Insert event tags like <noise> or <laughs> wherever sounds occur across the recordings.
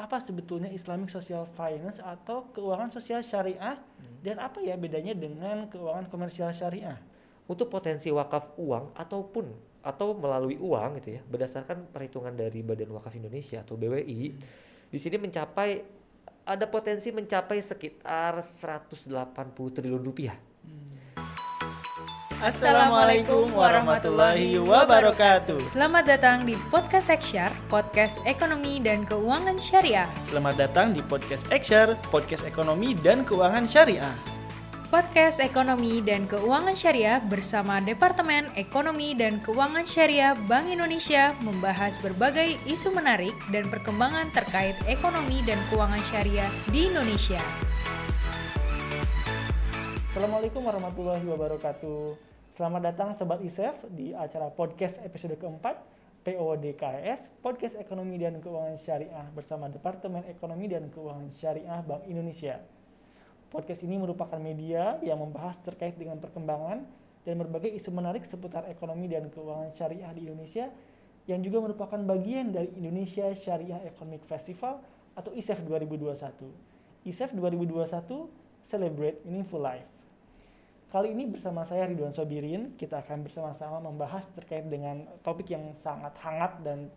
apa sebetulnya Islamic Social Finance atau keuangan sosial syariah hmm. dan apa ya bedanya dengan keuangan komersial syariah? Untuk potensi wakaf uang ataupun atau melalui uang gitu ya, berdasarkan perhitungan dari Badan Wakaf Indonesia atau BWI, hmm. di sini mencapai ada potensi mencapai sekitar 180 triliun rupiah. Hmm. Assalamualaikum warahmatullahi wabarakatuh. Selamat datang di Podcast Eksyar, podcast ekonomi dan keuangan syariah. Selamat datang di Podcast Eksyar, podcast ekonomi dan keuangan syariah. Podcast Ekonomi dan Keuangan Syariah bersama Departemen Ekonomi dan Keuangan Syariah Bank Indonesia membahas berbagai isu menarik dan perkembangan terkait ekonomi dan keuangan syariah di Indonesia. Assalamualaikum warahmatullahi wabarakatuh. Selamat datang Sobat ISEF di acara podcast episode keempat PODKS, Podcast Ekonomi dan Keuangan Syariah bersama Departemen Ekonomi dan Keuangan Syariah Bank Indonesia. Podcast ini merupakan media yang membahas terkait dengan perkembangan dan berbagai isu menarik seputar ekonomi dan keuangan syariah di Indonesia yang juga merupakan bagian dari Indonesia Syariah Economic Festival atau ISEF 2021. ISEF 2021 Celebrate Meaningful Life. Kali ini bersama saya Ridwan Sobirin, kita akan bersama-sama membahas terkait dengan topik yang sangat hangat dan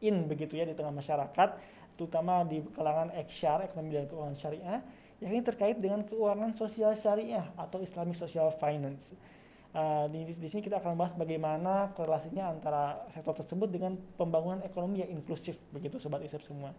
in begitu ya di tengah masyarakat, terutama di kalangan eksyar, ekonomi dan keuangan syariah, yang ini terkait dengan keuangan sosial syariah atau Islamic Social Finance. Uh, di, di sini kita akan membahas bagaimana korelasinya antara sektor tersebut dengan pembangunan ekonomi yang inklusif begitu sobat isep semua.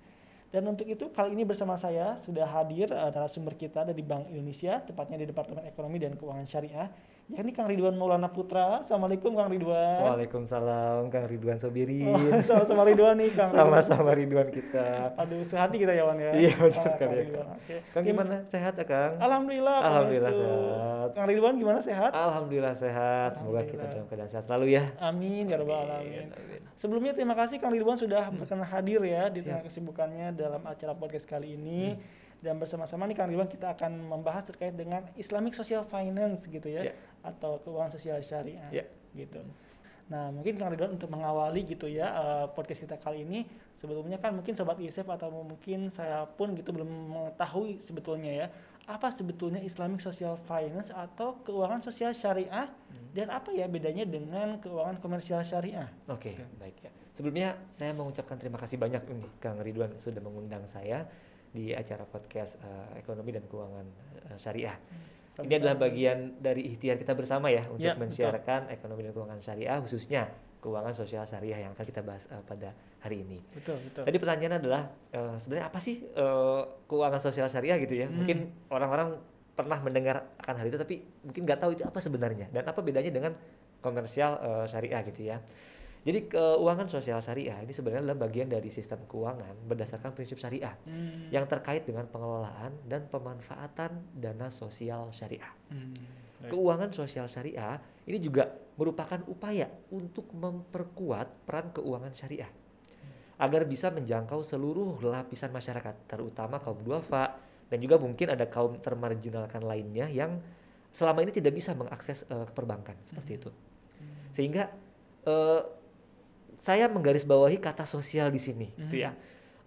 Dan untuk itu kali ini bersama saya sudah hadir uh, narasumber kita dari Bank Indonesia, tepatnya di Departemen Ekonomi dan Keuangan Syariah, yakni Kang Ridwan Maulana Putra. Assalamualaikum Kang Ridwan. Waalaikumsalam Kang Ridwan Sobiri. Oh, <laughs> sama-sama Ridwan nih Kang. Sama-sama Ridwan kita. Aduh, sehati kita ya Wan ya. Iya betul sekali ya Kang. Okay. Kang gimana? Sehat ya Kang? Alhamdulillah. Alhamdulillah sehat. Kang Ridwan gimana sehat? Alhamdulillah sehat. Semoga kita dalam keadaan sehat selalu ya. Amin ya rabbal alamin. Sebelumnya terima kasih Kang Ridwan sudah hmm. berkenan hadir ya di tengah kesibukannya dalam acara podcast kali ini. Hmm dan bersama-sama nih Kang Ridwan kita akan membahas terkait dengan Islamic Social Finance gitu ya yeah. atau keuangan sosial syariah yeah. gitu. Nah mungkin Kang Ridwan untuk mengawali gitu ya uh, podcast kita kali ini sebetulnya kan mungkin sobat ISF atau mungkin saya pun gitu belum mengetahui sebetulnya ya apa sebetulnya Islamic Social Finance atau keuangan sosial syariah hmm. dan apa ya bedanya dengan keuangan komersial syariah? Oke okay, baik ya. Sebelumnya saya mengucapkan terima kasih banyak ini Kang Ridwan sudah mengundang saya di acara podcast uh, ekonomi dan keuangan uh, syariah. Sama Ini adalah bagian dari ikhtiar kita bersama ya untuk ya, mensiarkan ekonomi dan keuangan syariah khususnya keuangan sosial syariah yang akan kita bahas uh, pada hari ini. Betul, betul. Tadi pertanyaan adalah uh, sebenarnya apa sih uh, keuangan sosial syariah gitu ya? Hmm. Mungkin orang-orang pernah mendengar akan hal itu tapi mungkin nggak tahu itu apa sebenarnya dan apa bedanya dengan komersial uh, syariah gitu ya. Jadi keuangan sosial syariah ini sebenarnya adalah bagian dari sistem keuangan berdasarkan prinsip syariah hmm. yang terkait dengan pengelolaan dan pemanfaatan dana sosial syariah. Hmm. Keuangan sosial syariah ini juga merupakan upaya untuk memperkuat peran keuangan syariah hmm. agar bisa menjangkau seluruh lapisan masyarakat, terutama kaum duafa dan juga mungkin ada kaum termarginalkan lainnya yang selama ini tidak bisa mengakses uh, perbankan seperti hmm. itu. Sehingga uh, saya menggarisbawahi kata sosial di sini, hmm. gitu ya.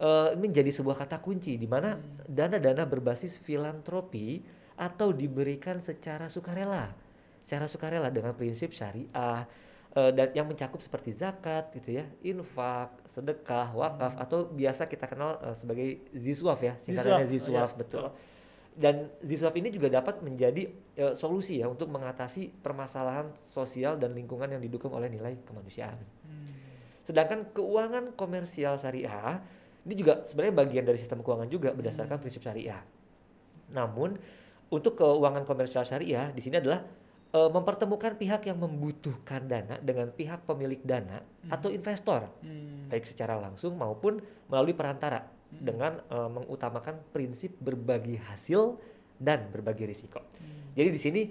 Uh, ini menjadi sebuah kata kunci di mana hmm. dana-dana berbasis filantropi atau diberikan secara sukarela, secara sukarela dengan prinsip syariah uh, dan yang mencakup seperti zakat, gitu ya, infak, sedekah, wakaf hmm. atau biasa kita kenal uh, sebagai ziswaf ya, singkatannya ziswaf, oh, ya, betul. Dan ziswaf ini juga dapat menjadi uh, solusi ya untuk mengatasi permasalahan sosial dan lingkungan yang didukung oleh nilai kemanusiaan. Sedangkan keuangan komersial syariah ini juga sebenarnya bagian dari sistem keuangan juga berdasarkan hmm. prinsip syariah. Namun untuk keuangan komersial syariah di sini adalah e, mempertemukan pihak yang membutuhkan dana dengan pihak pemilik dana hmm. atau investor, hmm. baik secara langsung maupun melalui perantara hmm. dengan e, mengutamakan prinsip berbagi hasil dan berbagi risiko. Hmm. Jadi di sini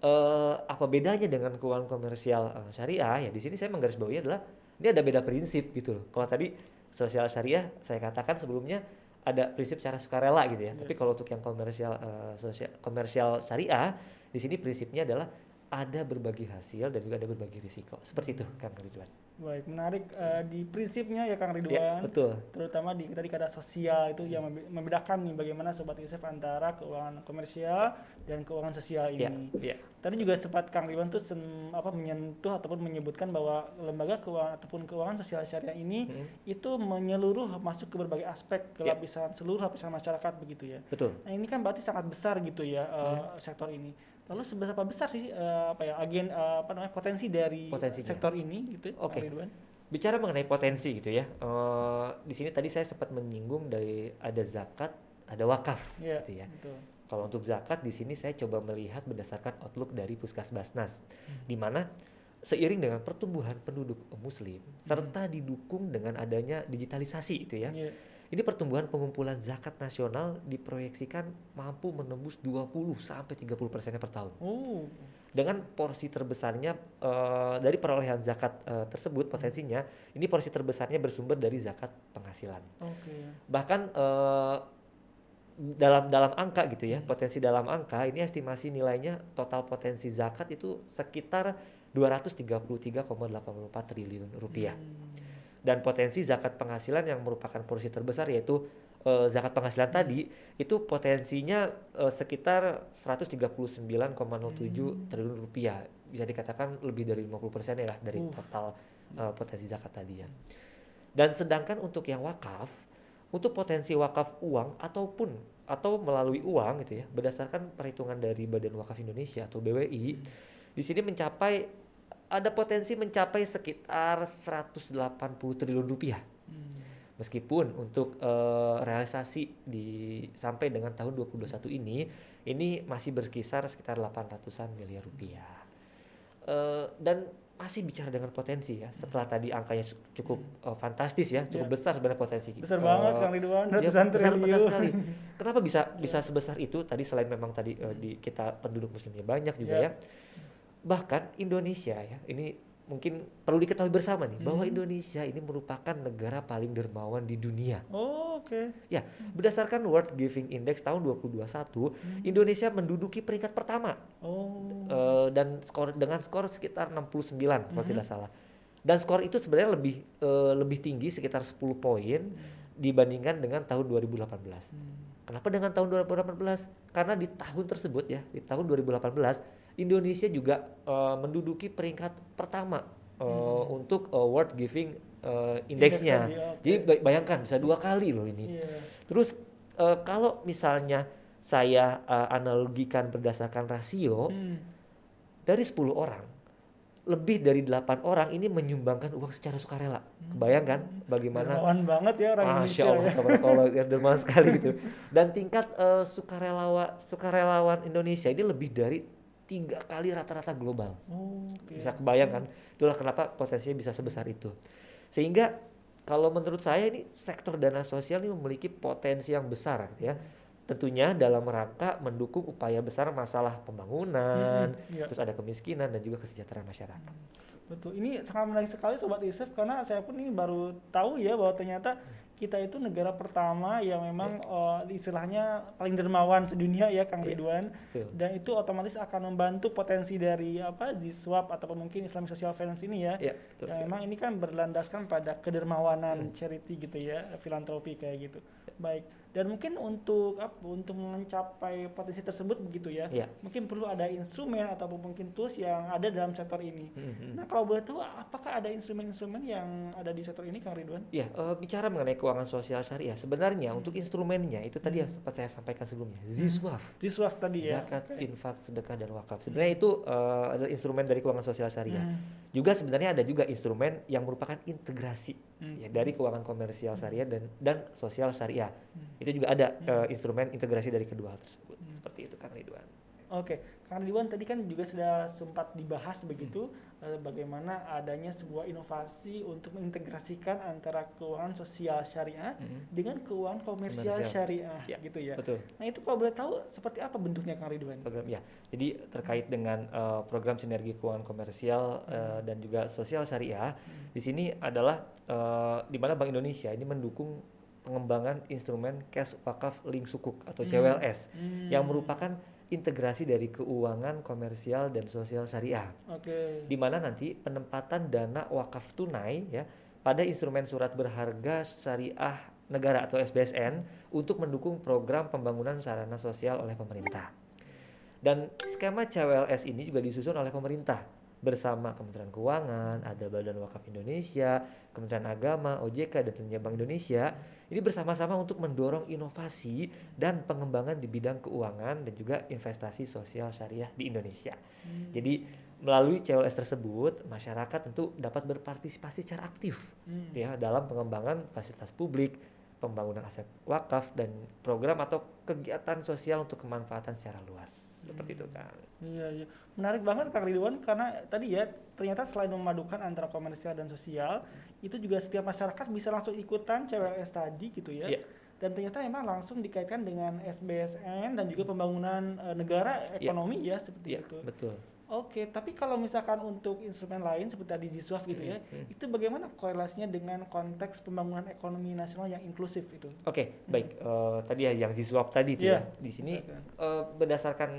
e, apa bedanya dengan keuangan komersial e, syariah? Ya di sini saya menggarisbawahi adalah ini ada beda prinsip gitu loh. Kalau tadi sosial syariah saya katakan sebelumnya ada prinsip secara sukarela gitu ya. Yeah. Tapi kalau untuk yang komersial uh, sosial komersial syariah di sini prinsipnya adalah ada berbagi hasil dan juga ada berbagi risiko. Seperti itu, Kang Ridwan. Baik, menarik eh, di prinsipnya ya Kang Ya, Ridwan. betul. terutama di tadi kata sosial itu yang membe- membedakan nih bagaimana sobat ISF antara keuangan komersial dan keuangan sosial Ya, ini. ya. Tadi juga sempat Kang Ridwan tuh sem- apa menyentuh ataupun menyebutkan bahwa lembaga keuangan ataupun keuangan sosial syariah ini Mhm. itu menyeluruh masuk ke berbagai aspek ke Ya. lapisan seluruh lapisan masyarakat begitu ya. Betul. Nah, ini kan berarti sangat besar gitu ya eh, sektor ini. Lalu seberapa besar sih eh, apa ya agen eh, apa namanya potensi dari Potensinya. sektor ini gitu Oke. Ridwan? Bicara mengenai potensi gitu ya, eh, di sini tadi saya sempat menyinggung dari ada zakat, ada wakaf, Iya, gitu ya. betul. Kalau untuk zakat di sini saya coba melihat berdasarkan outlook dari Puskesmasnas, Hmm. di mana seiring dengan pertumbuhan penduduk Muslim serta didukung dengan adanya digitalisasi itu ya, Iya. Ini pertumbuhan pengumpulan zakat nasional diproyeksikan mampu menembus 20 sampai 30 persennya per tahun. Oh, Dengan porsi terbesarnya eh, dari perolehan zakat eh, tersebut potensinya, ini porsi terbesarnya bersumber dari zakat penghasilan. oke. Bahkan eh, dalam dalam angka gitu ya, potensi dalam angka ini estimasi nilainya total potensi zakat itu sekitar 233,84 triliun rupiah. Hmm. Dan potensi zakat penghasilan yang merupakan porsi terbesar yaitu eh, zakat penghasilan tadi itu potensinya eh, sekitar 139,07 triliun rupiah. Bisa dikatakan lebih dari 50% ya dari Uh. total eh, potensi zakat tadi ya. Dan sedangkan untuk yang wakaf, untuk potensi wakaf uang ataupun atau melalui uang gitu ya, berdasarkan perhitungan dari Badan Wakaf Indonesia atau BWI, di sini mencapai ada potensi mencapai sekitar 180 triliun rupiah. Hmm. Meskipun untuk eh, realisasi di sampai dengan tahun 2021 ini ini masih berkisar sekitar 800-an miliar rupiah. Eh, dan masih bicara dengan potensi ya. Setelah tadi angkanya cu- cukup eh, fantastis ya, cukup Ya. besar sebenarnya potensi. Besar Eh, banget Kang Ridwan, ya, ratusan besar, besar triliun. sekali. <laughs> Kenapa bisa bisa sebesar itu? Tadi selain memang tadi eh, di kita penduduk muslimnya banyak juga Ya. ya. Bahkan Indonesia ya, ini mungkin perlu diketahui bersama nih bahwa Mhm. Indonesia ini merupakan negara paling dermawan di dunia. Oh, oke. Ya, berdasarkan World Giving Index tahun 2021, Indonesia menduduki peringkat pertama Oh. eh, dan skor dengan skor sekitar 69 kalau Mhm. tidak salah. Dan skor itu sebenarnya lebih eh, lebih tinggi sekitar 10 poin dibandingkan dengan tahun 2018. Hmm. Kenapa dengan tahun 2018? Karena di tahun tersebut ya, di tahun 2018 Indonesia juga eh, menduduki peringkat pertama eh, untuk eh, World Giving eh, Index-nya. tadi, oke. Jadi bay- bayangkan bisa dua kali loh ini. Iya. Terus eh, kalau misalnya saya eh, analogikan berdasarkan rasio Hmm. dari 10 orang lebih dari 8 orang ini menyumbangkan uang secara sukarela. Kebayangkan bagaimana Dermawan banget ya orang Masya Indonesia Allah, ya. tabarakallah, ya dermawan sekali gitu. <laughs> Dan tingkat eh, sukarelawa sukarelawan Indonesia ini lebih dari tiga kali rata-rata global. Oh, oke. Bisa kebayangkan, itulah kenapa potensinya bisa sebesar itu. Sehingga kalau menurut saya ini sektor dana sosial ini memiliki potensi yang besar gitu ya. Tentunya dalam rangka mendukung upaya besar masalah pembangunan, Mm-mm, iya. terus ada kemiskinan dan juga kesejahteraan masyarakat. Betul. Ini sangat menarik sekali sobat ISF karena saya pun ini baru tahu ya bahwa ternyata kita itu negara pertama yang memang eh, istilahnya paling dermawan sedunia ya Kang Iya. Ridwan. Betul. Dan itu otomatis akan membantu potensi dari apa Ziswap ataupun mungkin Islamic Social Finance ini ya. Ya, betul Yang memang ini kan berlandaskan pada kedermawanan Hmm. charity gitu ya, filantropi kayak gitu. Baik. Dan mungkin untuk apa? Untuk mencapai potensi tersebut begitu ya. Ya. Mungkin perlu ada instrumen ataupun mungkin tools yang ada dalam sektor ini. Mhm. Nah, kalau boleh tahu apakah ada instrumen-instrumen yang ada di sektor ini Kang Ridwan? Ya, eh, bicara mengenai keuangan sosial syariah, sebenarnya untuk instrumennya itu tadi yang sempat saya sampaikan sebelumnya, Ziswaf, Ziswaf tadi ya. zakat, Oke. infak, sedekah dan wakaf. Sebenarnya itu eh, adalah instrumen dari keuangan sosial syariah. Hmm. Juga sebenarnya ada juga instrumen yang merupakan integrasi Hmm. ya dari keuangan komersial syariah dan dan sosial syariah. Hmm. Itu juga ada eh, instrumen integrasi dari kedua hal tersebut. Hmm. Seperti itu Kang Ridwan. Oke, Kang Ridwan tadi kan juga sudah sempat dibahas begitu Hmm. Eh, bagaimana adanya sebuah inovasi untuk mengintegrasikan antara keuangan sosial syariah Mhm. dengan keuangan komersial Komersial. syariah Ya, gitu ya. Betul. Nah, itu kalau boleh tahu seperti apa bentuknya Kang Ridwan? program ya. Jadi terkait dengan eh, program sinergi keuangan komersial eh, dan juga sosial syariah, di sini adalah eh, di mana Bank Indonesia ini mendukung pengembangan instrumen cash wakaf link sukuk atau. CWLS Hmm. yang merupakan integrasi dari keuangan komersial dan sosial syariah. Oke. Di mana nanti penempatan dana wakaf tunai ya pada instrumen surat berharga syariah negara atau SBSN untuk mendukung program pembangunan sarana sosial oleh pemerintah. Dan skema CWLS ini juga disusun oleh pemerintah bersama Kementerian Keuangan, ada Badan Wakaf Indonesia, Kementerian Agama, OJK, dan tentunya Bank Indonesia. Ini bersama-sama untuk mendorong inovasi dan pengembangan di bidang keuangan dan juga investasi sosial syariah di Indonesia. Hmm. Jadi melalui CWLS tersebut, masyarakat tentu dapat berpartisipasi secara aktif Hmm. ya dalam pengembangan fasilitas publik, pembangunan aset wakaf dan program atau kegiatan sosial untuk kemanfaatan secara luas. Seperti itu kan. Iya, iya. Menarik banget Kang Ridwan karena tadi ya ternyata selain memadukan antara komersial dan sosial, itu juga setiap masyarakat bisa langsung ikutan CWLS tadi gitu ya. Iya. Dan ternyata memang langsung dikaitkan dengan SBSN dan juga pembangunan eh, negara ekonomi ya seperti Iya, itu. betul. Oke, tapi kalau misalkan untuk instrumen lain seperti tadi Ziswaf gitu ya, Hmm, hmm. itu bagaimana korelasinya dengan konteks pembangunan ekonomi nasional yang inklusif itu? Oke, baik. Eh, tadi ya yang Ziswap tadi itu Iya, ya. Di sini silakan. eh, berdasarkan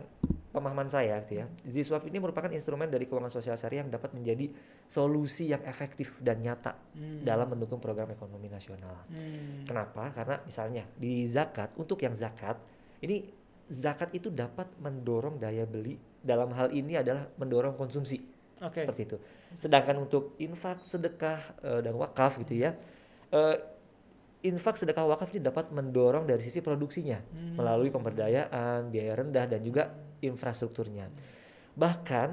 pemahaman saya gitu ya. Ziswap ini merupakan instrumen dari keuangan sosial syariah yang dapat menjadi solusi yang efektif dan nyata Hmm. dalam mendukung program ekonomi nasional. Hmm. Kenapa? Karena misalnya di zakat, untuk yang zakat, ini zakat itu dapat mendorong daya beli. Dalam hal ini adalah mendorong konsumsi. Oke. Seperti itu. Sedangkan untuk infak, sedekah, eh, dan wakaf gitu ya, eh, infak, sedekah, wakaf ini dapat mendorong dari sisi produksinya Hmm. melalui pemberdayaan, biaya rendah, dan juga infrastrukturnya. Bahkan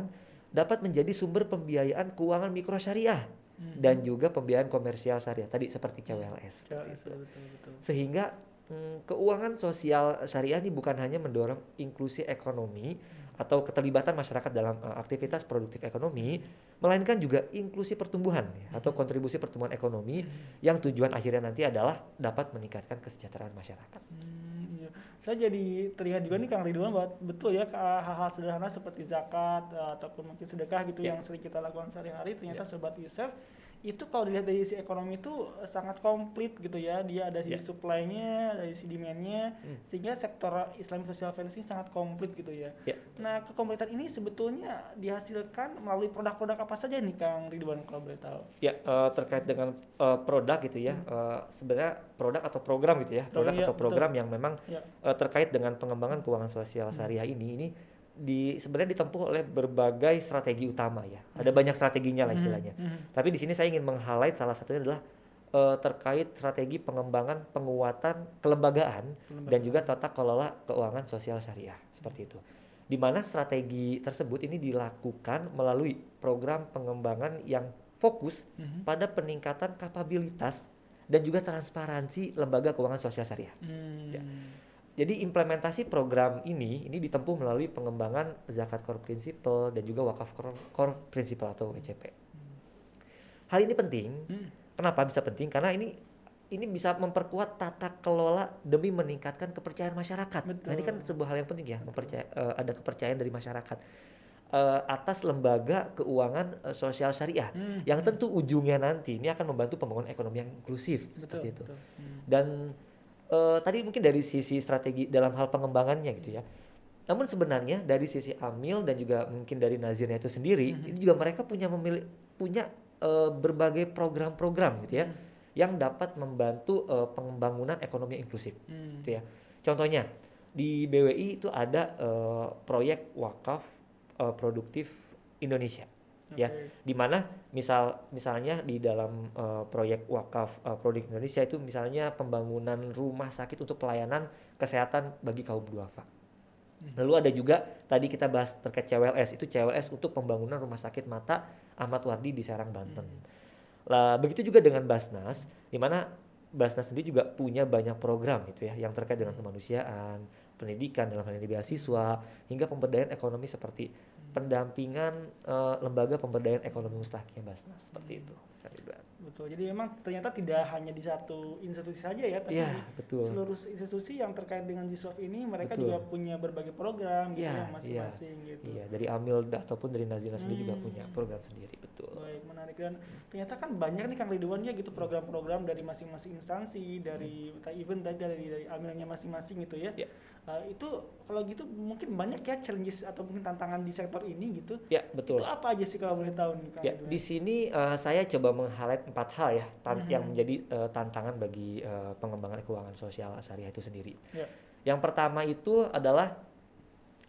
dapat menjadi sumber pembiayaan keuangan mikro syariah Hmm. dan juga pembiayaan komersial syariah tadi seperti CWLS. Seperti itu. betul, betul, betul. Sehingga mm, keuangan sosial syariah ini bukan hanya mendorong inklusi ekonomi atau keterlibatan masyarakat dalam uh, aktivitas produktif ekonomi, melainkan juga inklusi pertumbuhan ya, atau kontribusi pertumbuhan ekonomi yang tujuan akhirnya nanti adalah dapat meningkatkan kesejahteraan masyarakat. Hmm. Saya jadi terlihat juga nih Kang Ridwan bahwa betul ya hal-hal sederhana seperti zakat eh, ataupun mungkin sedekah gitu Ya. yang sering kita lakukan sehari-hari ternyata sobat Yusuf itu kalau dilihat dari sisi ekonomi itu eh, sangat komplit gitu ya dia ada sisi Ya. supply-nya dari sisi demand-nya Hmm. sehingga sektor Islamic Social Finance ini sangat komplit gitu ya. Ya. Nah kekompletan ini sebetulnya dihasilkan melalui produk-produk apa saja nih Kang Ridwan kalau boleh tahu? Ya eh, terkait dengan eh, produk gitu ya, eh, sebenarnya produk atau program gitu ya, produk iya, atau betul. program yang memang Ya. Eh, terkait dengan pengembangan keuangan sosial syariah ini ini di sebenarnya ditempuh oleh berbagai strategi utama ya. Ada banyak strateginya lah istilahnya. Mhm. Tapi di sini saya ingin meng-highlight salah satunya adalah eh, terkait strategi pengembangan penguatan kelembagaan dan juga tata kelola keuangan sosial syariah seperti itu. Di mana strategi tersebut ini dilakukan melalui program pengembangan yang fokus Mhm. pada peningkatan kapabilitas dan juga transparansi lembaga keuangan sosial syariah. Hmm. Ya. Jadi implementasi program ini ini ditempuh melalui pengembangan zakat core principle dan juga wakaf core, core principle atau WCP. Hal ini penting. Hmm. Kenapa bisa penting? Karena ini ini bisa memperkuat tata kelola demi meningkatkan kepercayaan masyarakat. Nah, ini kan Betul. sebuah hal yang penting ya, mempercaya, eh, ada kepercayaan dari masyarakat eh, atas lembaga keuangan eh, sosial syariah Hmm. yang tentu ujungnya nanti ini akan membantu pembangunan ekonomi yang inklusif seperti itu. betul. Hmm. Dan eh, tadi mungkin dari sisi strategi dalam hal pengembangannya gitu ya. Namun sebenarnya dari sisi Amil dan juga mungkin dari Nazirnya itu sendiri, Mhm. ini juga mereka punya memilih punya eh, berbagai program-program gitu ya yang dapat membantu eh, pengembangan ekonomi inklusif Hmm. gitu ya. Contohnya di BWI itu ada eh, proyek wakaf eh, produktif Indonesia ya Oke. di mana misal misalnya di dalam eh, proyek wakaf eh, produk Indonesia itu misalnya pembangunan rumah sakit untuk pelayanan kesehatan bagi kaum duafa. Lalu ada juga tadi kita bahas terkait CWLS itu CWLS untuk pembangunan rumah sakit mata Ahmad Wardi di Serang Banten. Lah begitu juga dengan Basnas di mana Basnas sendiri juga punya banyak program gitu ya yang terkait dengan kemanusiaan, pendidikan dalam hal ini beasiswa hingga pemberdayaan ekonomi seperti pendampingan eh, lembaga pemberdayaan ekonomi mustahil Basnas seperti itu. Kang Ridwan. Betul. Jadi memang ternyata tidak hanya di satu institusi saja ya, tapi Iya, betul. seluruh institusi yang terkait dengan GSOF ini mereka Betul. juga punya berbagai program gitu Iya, ya iya. masing-masing gitu. Iya, dari Amil ataupun dari Nazina sendiri juga Hmm. punya program sendiri, betul. Baik, menarik dan ternyata kan banyak nih Kang Ridwan ya gitu program-program dari masing-masing instansi, dari even tadi dari dari amilnya masing-masing gitu ya. Ya. Eh, itu kalau gitu mungkin banyak ya challenges atau mungkin tantangan di sektor ini gitu. Ya, betul. Itu apa aja sih kalau boleh tahu nih Kang Ya, di sini eh, saya coba meng-highlight empat hal ya tan- Mhm. yang menjadi eh, tantangan bagi eh, pengembangan keuangan sosial syariah itu sendiri. Ya. Yang pertama itu adalah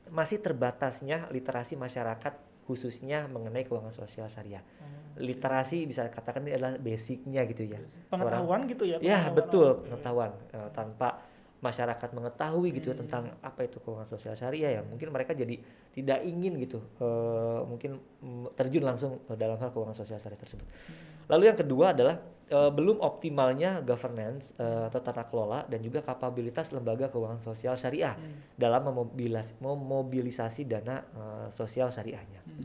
masih terbatasnya literasi masyarakat khususnya mengenai keuangan sosial syariah. Hmm. Literasi bisa katakan ini adalah basicnya gitu ya. Pengetahuan gitu ya. Ya pengetahuan betul awal. pengetahuan Eh, tanpa masyarakat mengetahui gitu ya Hmm. tentang apa itu keuangan sosial syariah ya mungkin mereka jadi tidak ingin gitu eh, mungkin mm, terjun langsung eh, dalam hal keuangan sosial syariah tersebut. Lalu yang kedua adalah eh, belum optimalnya governance eh, atau tata kelola dan juga kapabilitas lembaga keuangan sosial syariah Hmm. dalam memobilis- memobilisasi dana eh, sosial syariahnya. Hmm.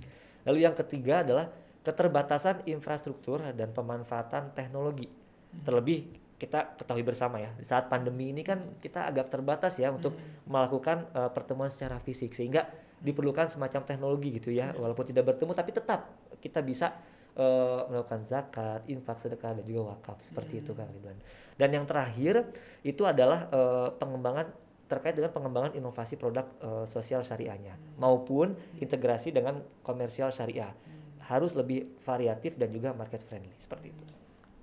Lalu yang ketiga adalah keterbatasan infrastruktur dan pemanfaatan teknologi. Hmm. Terlebih kita ketahui bersama ya, di saat pandemi ini kan kita agak terbatas ya untuk Hmm. melakukan eh, pertemuan secara fisik. Sehingga diperlukan semacam teknologi gitu ya, walaupun tidak bertemu tapi tetap kita bisa eh, melakukan zakat, infak, sedekah dan juga wakaf. Seperti itu Hmm. Kang Ridwan. Dan yang terakhir itu adalah eh, pengembangan terkait dengan pengembangan inovasi produk eh, sosial syariahnya. Maupun integrasi dengan komersial syariah. Harus lebih variatif dan juga market friendly. Seperti itu.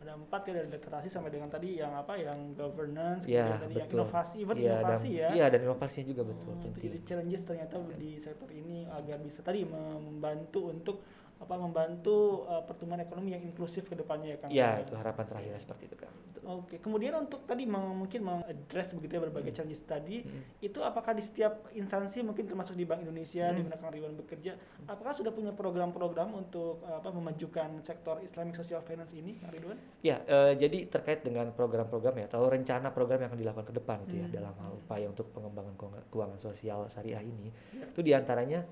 Ada empat ya dari literasi sampai dengan tadi yang apa yang governance Ya, kemudian tadi yang betul. inovasi even Iya, inovasi dan, ya Iya, dan inovasinya juga betul Hmm, penting. jadi challenges ternyata di sektor ini agar bisa tadi membantu untuk apa membantu uh, pertumbuhan ekonomi yang inklusif ke depannya ya Kang. Iya, itu harapan terakhirnya seperti itu kan. Betul. Oke, kemudian untuk tadi mungkin mengaddress begitu ya berbagai challenges tadi, Hmm. itu apakah di setiap instansi mungkin termasuk di Bank Indonesia di Hmm. mana Kang Ridwan bekerja, apakah sudah punya program-program untuk uh, apa memajukan sektor Islamic Social Finance ini, Kang Ridwan? Ya, eh, jadi terkait dengan program-program ya, atau rencana program yang akan dilakukan ke depan gitu ya, Hmm. dalam hal upaya untuk pengembangan keuangan, keuangan sosial syariah ini, Ya. itu di antaranya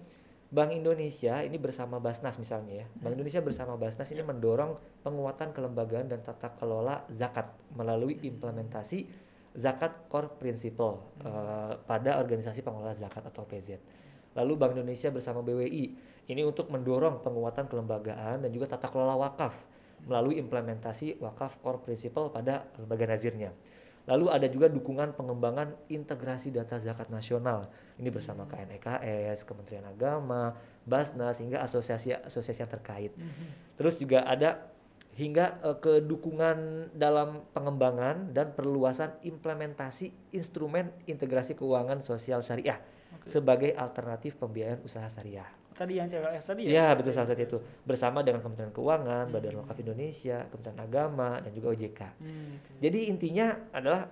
Bank Indonesia ini bersama Basnas misalnya ya, Bank Hmm. Indonesia bersama Basnas ini Ya. mendorong penguatan kelembagaan dan tata kelola zakat melalui implementasi zakat core principle eh, pada organisasi pengelola zakat atau PZ. Lalu Bank Indonesia bersama BWI ini untuk mendorong penguatan kelembagaan dan juga tata kelola wakaf melalui implementasi wakaf core principle pada lembaga nazirnya. Lalu ada juga dukungan pengembangan integrasi data zakat nasional. Ini bersama KNEKS, Kementerian Agama, Basnas hingga asosiasi-asosiasi yang terkait. Terus juga ada hingga eh, kedukungan dalam pengembangan dan perluasan implementasi instrumen integrasi keuangan sosial syariah Oke. sebagai alternatif pembiayaan usaha syariah. Tadi yang CWS tadi ya? Ya betul salah satu itu bersama dengan Kementerian Keuangan, Badan Hmm. Wakaf Indonesia, Kementerian Agama dan juga OJK. Hmm. Jadi intinya adalah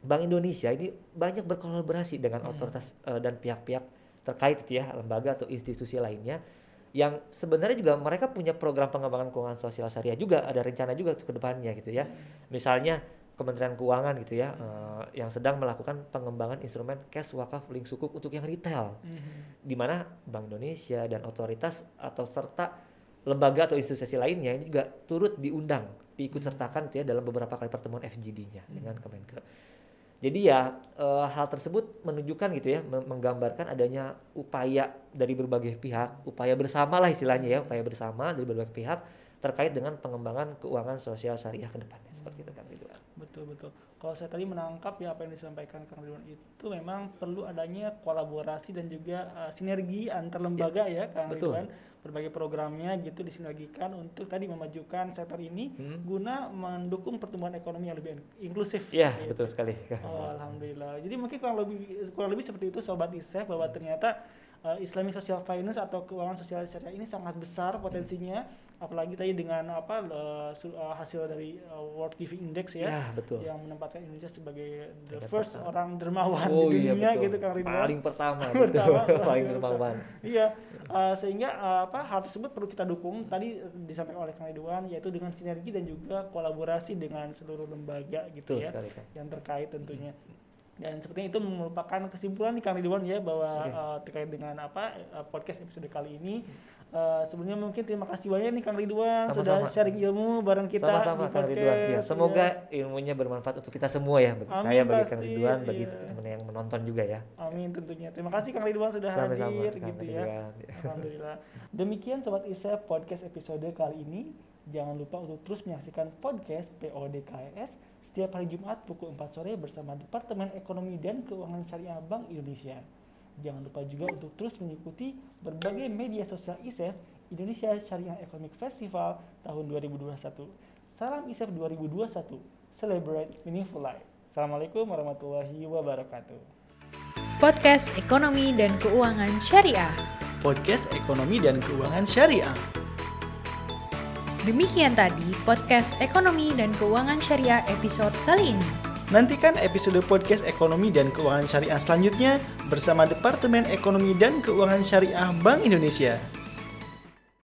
Bank Indonesia ini banyak berkolaborasi dengan Hmm. otoritas eh, dan pihak-pihak terkait gitu ya, lembaga atau institusi lainnya yang sebenarnya juga mereka punya program pengembangan keuangan sosial syariah juga ada rencana juga ke depannya gitu ya. Misalnya Kementerian Keuangan gitu ya eh, yang sedang melakukan pengembangan instrumen cash wakaf link sukuk untuk yang retail Mhm. di mana Bank Indonesia dan otoritas atau serta lembaga atau institusi lainnya ini juga turut diundang, diikut sertakan gitu ya dalam beberapa kali pertemuan FGD-nya dengan Kemenkeu. Jadi ya eh, hal tersebut menunjukkan gitu ya, menggambarkan adanya upaya dari berbagai pihak, upaya bersama lah istilahnya ya, upaya bersama dari berbagai pihak terkait dengan pengembangan keuangan sosial syariah ke depannya seperti itu kan. Betul betul. Kalau saya tadi menangkap ya apa yang disampaikan Kang Ridwan itu memang perlu adanya kolaborasi dan juga uh, sinergi antar lembaga ya, Kang betul. Ridwan. Berbagai programnya gitu disinergikan untuk tadi memajukan sektor ini Hmm. guna mendukung pertumbuhan ekonomi yang lebih inklusif. Iya, seperti itu. betul sekali. Oh, alhamdulillah. Jadi mungkin kurang lebih kurang lebih seperti itu sobat ISEF bahwa ternyata uh, Islamic Social Finance atau keuangan sosial syariah ini sangat besar potensinya apalagi tadi dengan apa uh, uh, hasil dari uh, World Giving Index ya Ya, betul. yang menempatkan Indonesia sebagai the Peringkat first pertama. orang dermawan Oh di iya dunia betul. gitu Kang Ridwan. Paling pertama, <laughs> luar <laughs> paling dermawan. Iya, uh, sehingga uh, apa hal tersebut perlu kita dukung. Tadi uh, disampaikan oleh Kang Ridwan yaitu dengan sinergi dan juga kolaborasi dengan seluruh lembaga gitu Betul ya sekali kan. yang terkait tentunya. Dan sepertinya itu merupakan kesimpulan di Kang Ridwan ya bahwa Oke. eh, terkait dengan apa eh, podcast episode kali ini. Eh, sebelumnya mungkin terima kasih banyak nih Kang Ridwan sudah Sama-sama. sharing ilmu bareng kita Sama-sama Kang Ridwan. Ya, podcast, semoga ya. ilmunya bermanfaat untuk kita semua ya, bagi Amin, saya, bagi Kang pasti, Ridwan, bagi iya. teman-teman yang menonton juga ya. Amin tentunya. Terima kasih Kang Ridwan sudah Sama-sama, hadir Kang gitu ya. Alhamdulillah. Demikian Sobat ISEF podcast episode kali ini. Jangan lupa untuk terus menyaksikan podcast PODKS setiap hari Jumat pukul 4 sore bersama Departemen Ekonomi dan Keuangan Syariah Bank Indonesia. Jangan lupa juga untuk terus mengikuti berbagai media sosial ISEF Indonesia Syariah Economic Festival tahun 2021. Salam ISEF 2021. Celebrate meaningful life. Assalamualaikum warahmatullahi wabarakatuh. Podcast Ekonomi dan Keuangan Syariah. Podcast Ekonomi dan Keuangan Syariah. Demikian tadi podcast Ekonomi dan Keuangan Syariah episode kali ini. Nantikan episode podcast Ekonomi dan Keuangan Syariah selanjutnya bersama Departemen Ekonomi dan Keuangan Syariah Bank Indonesia.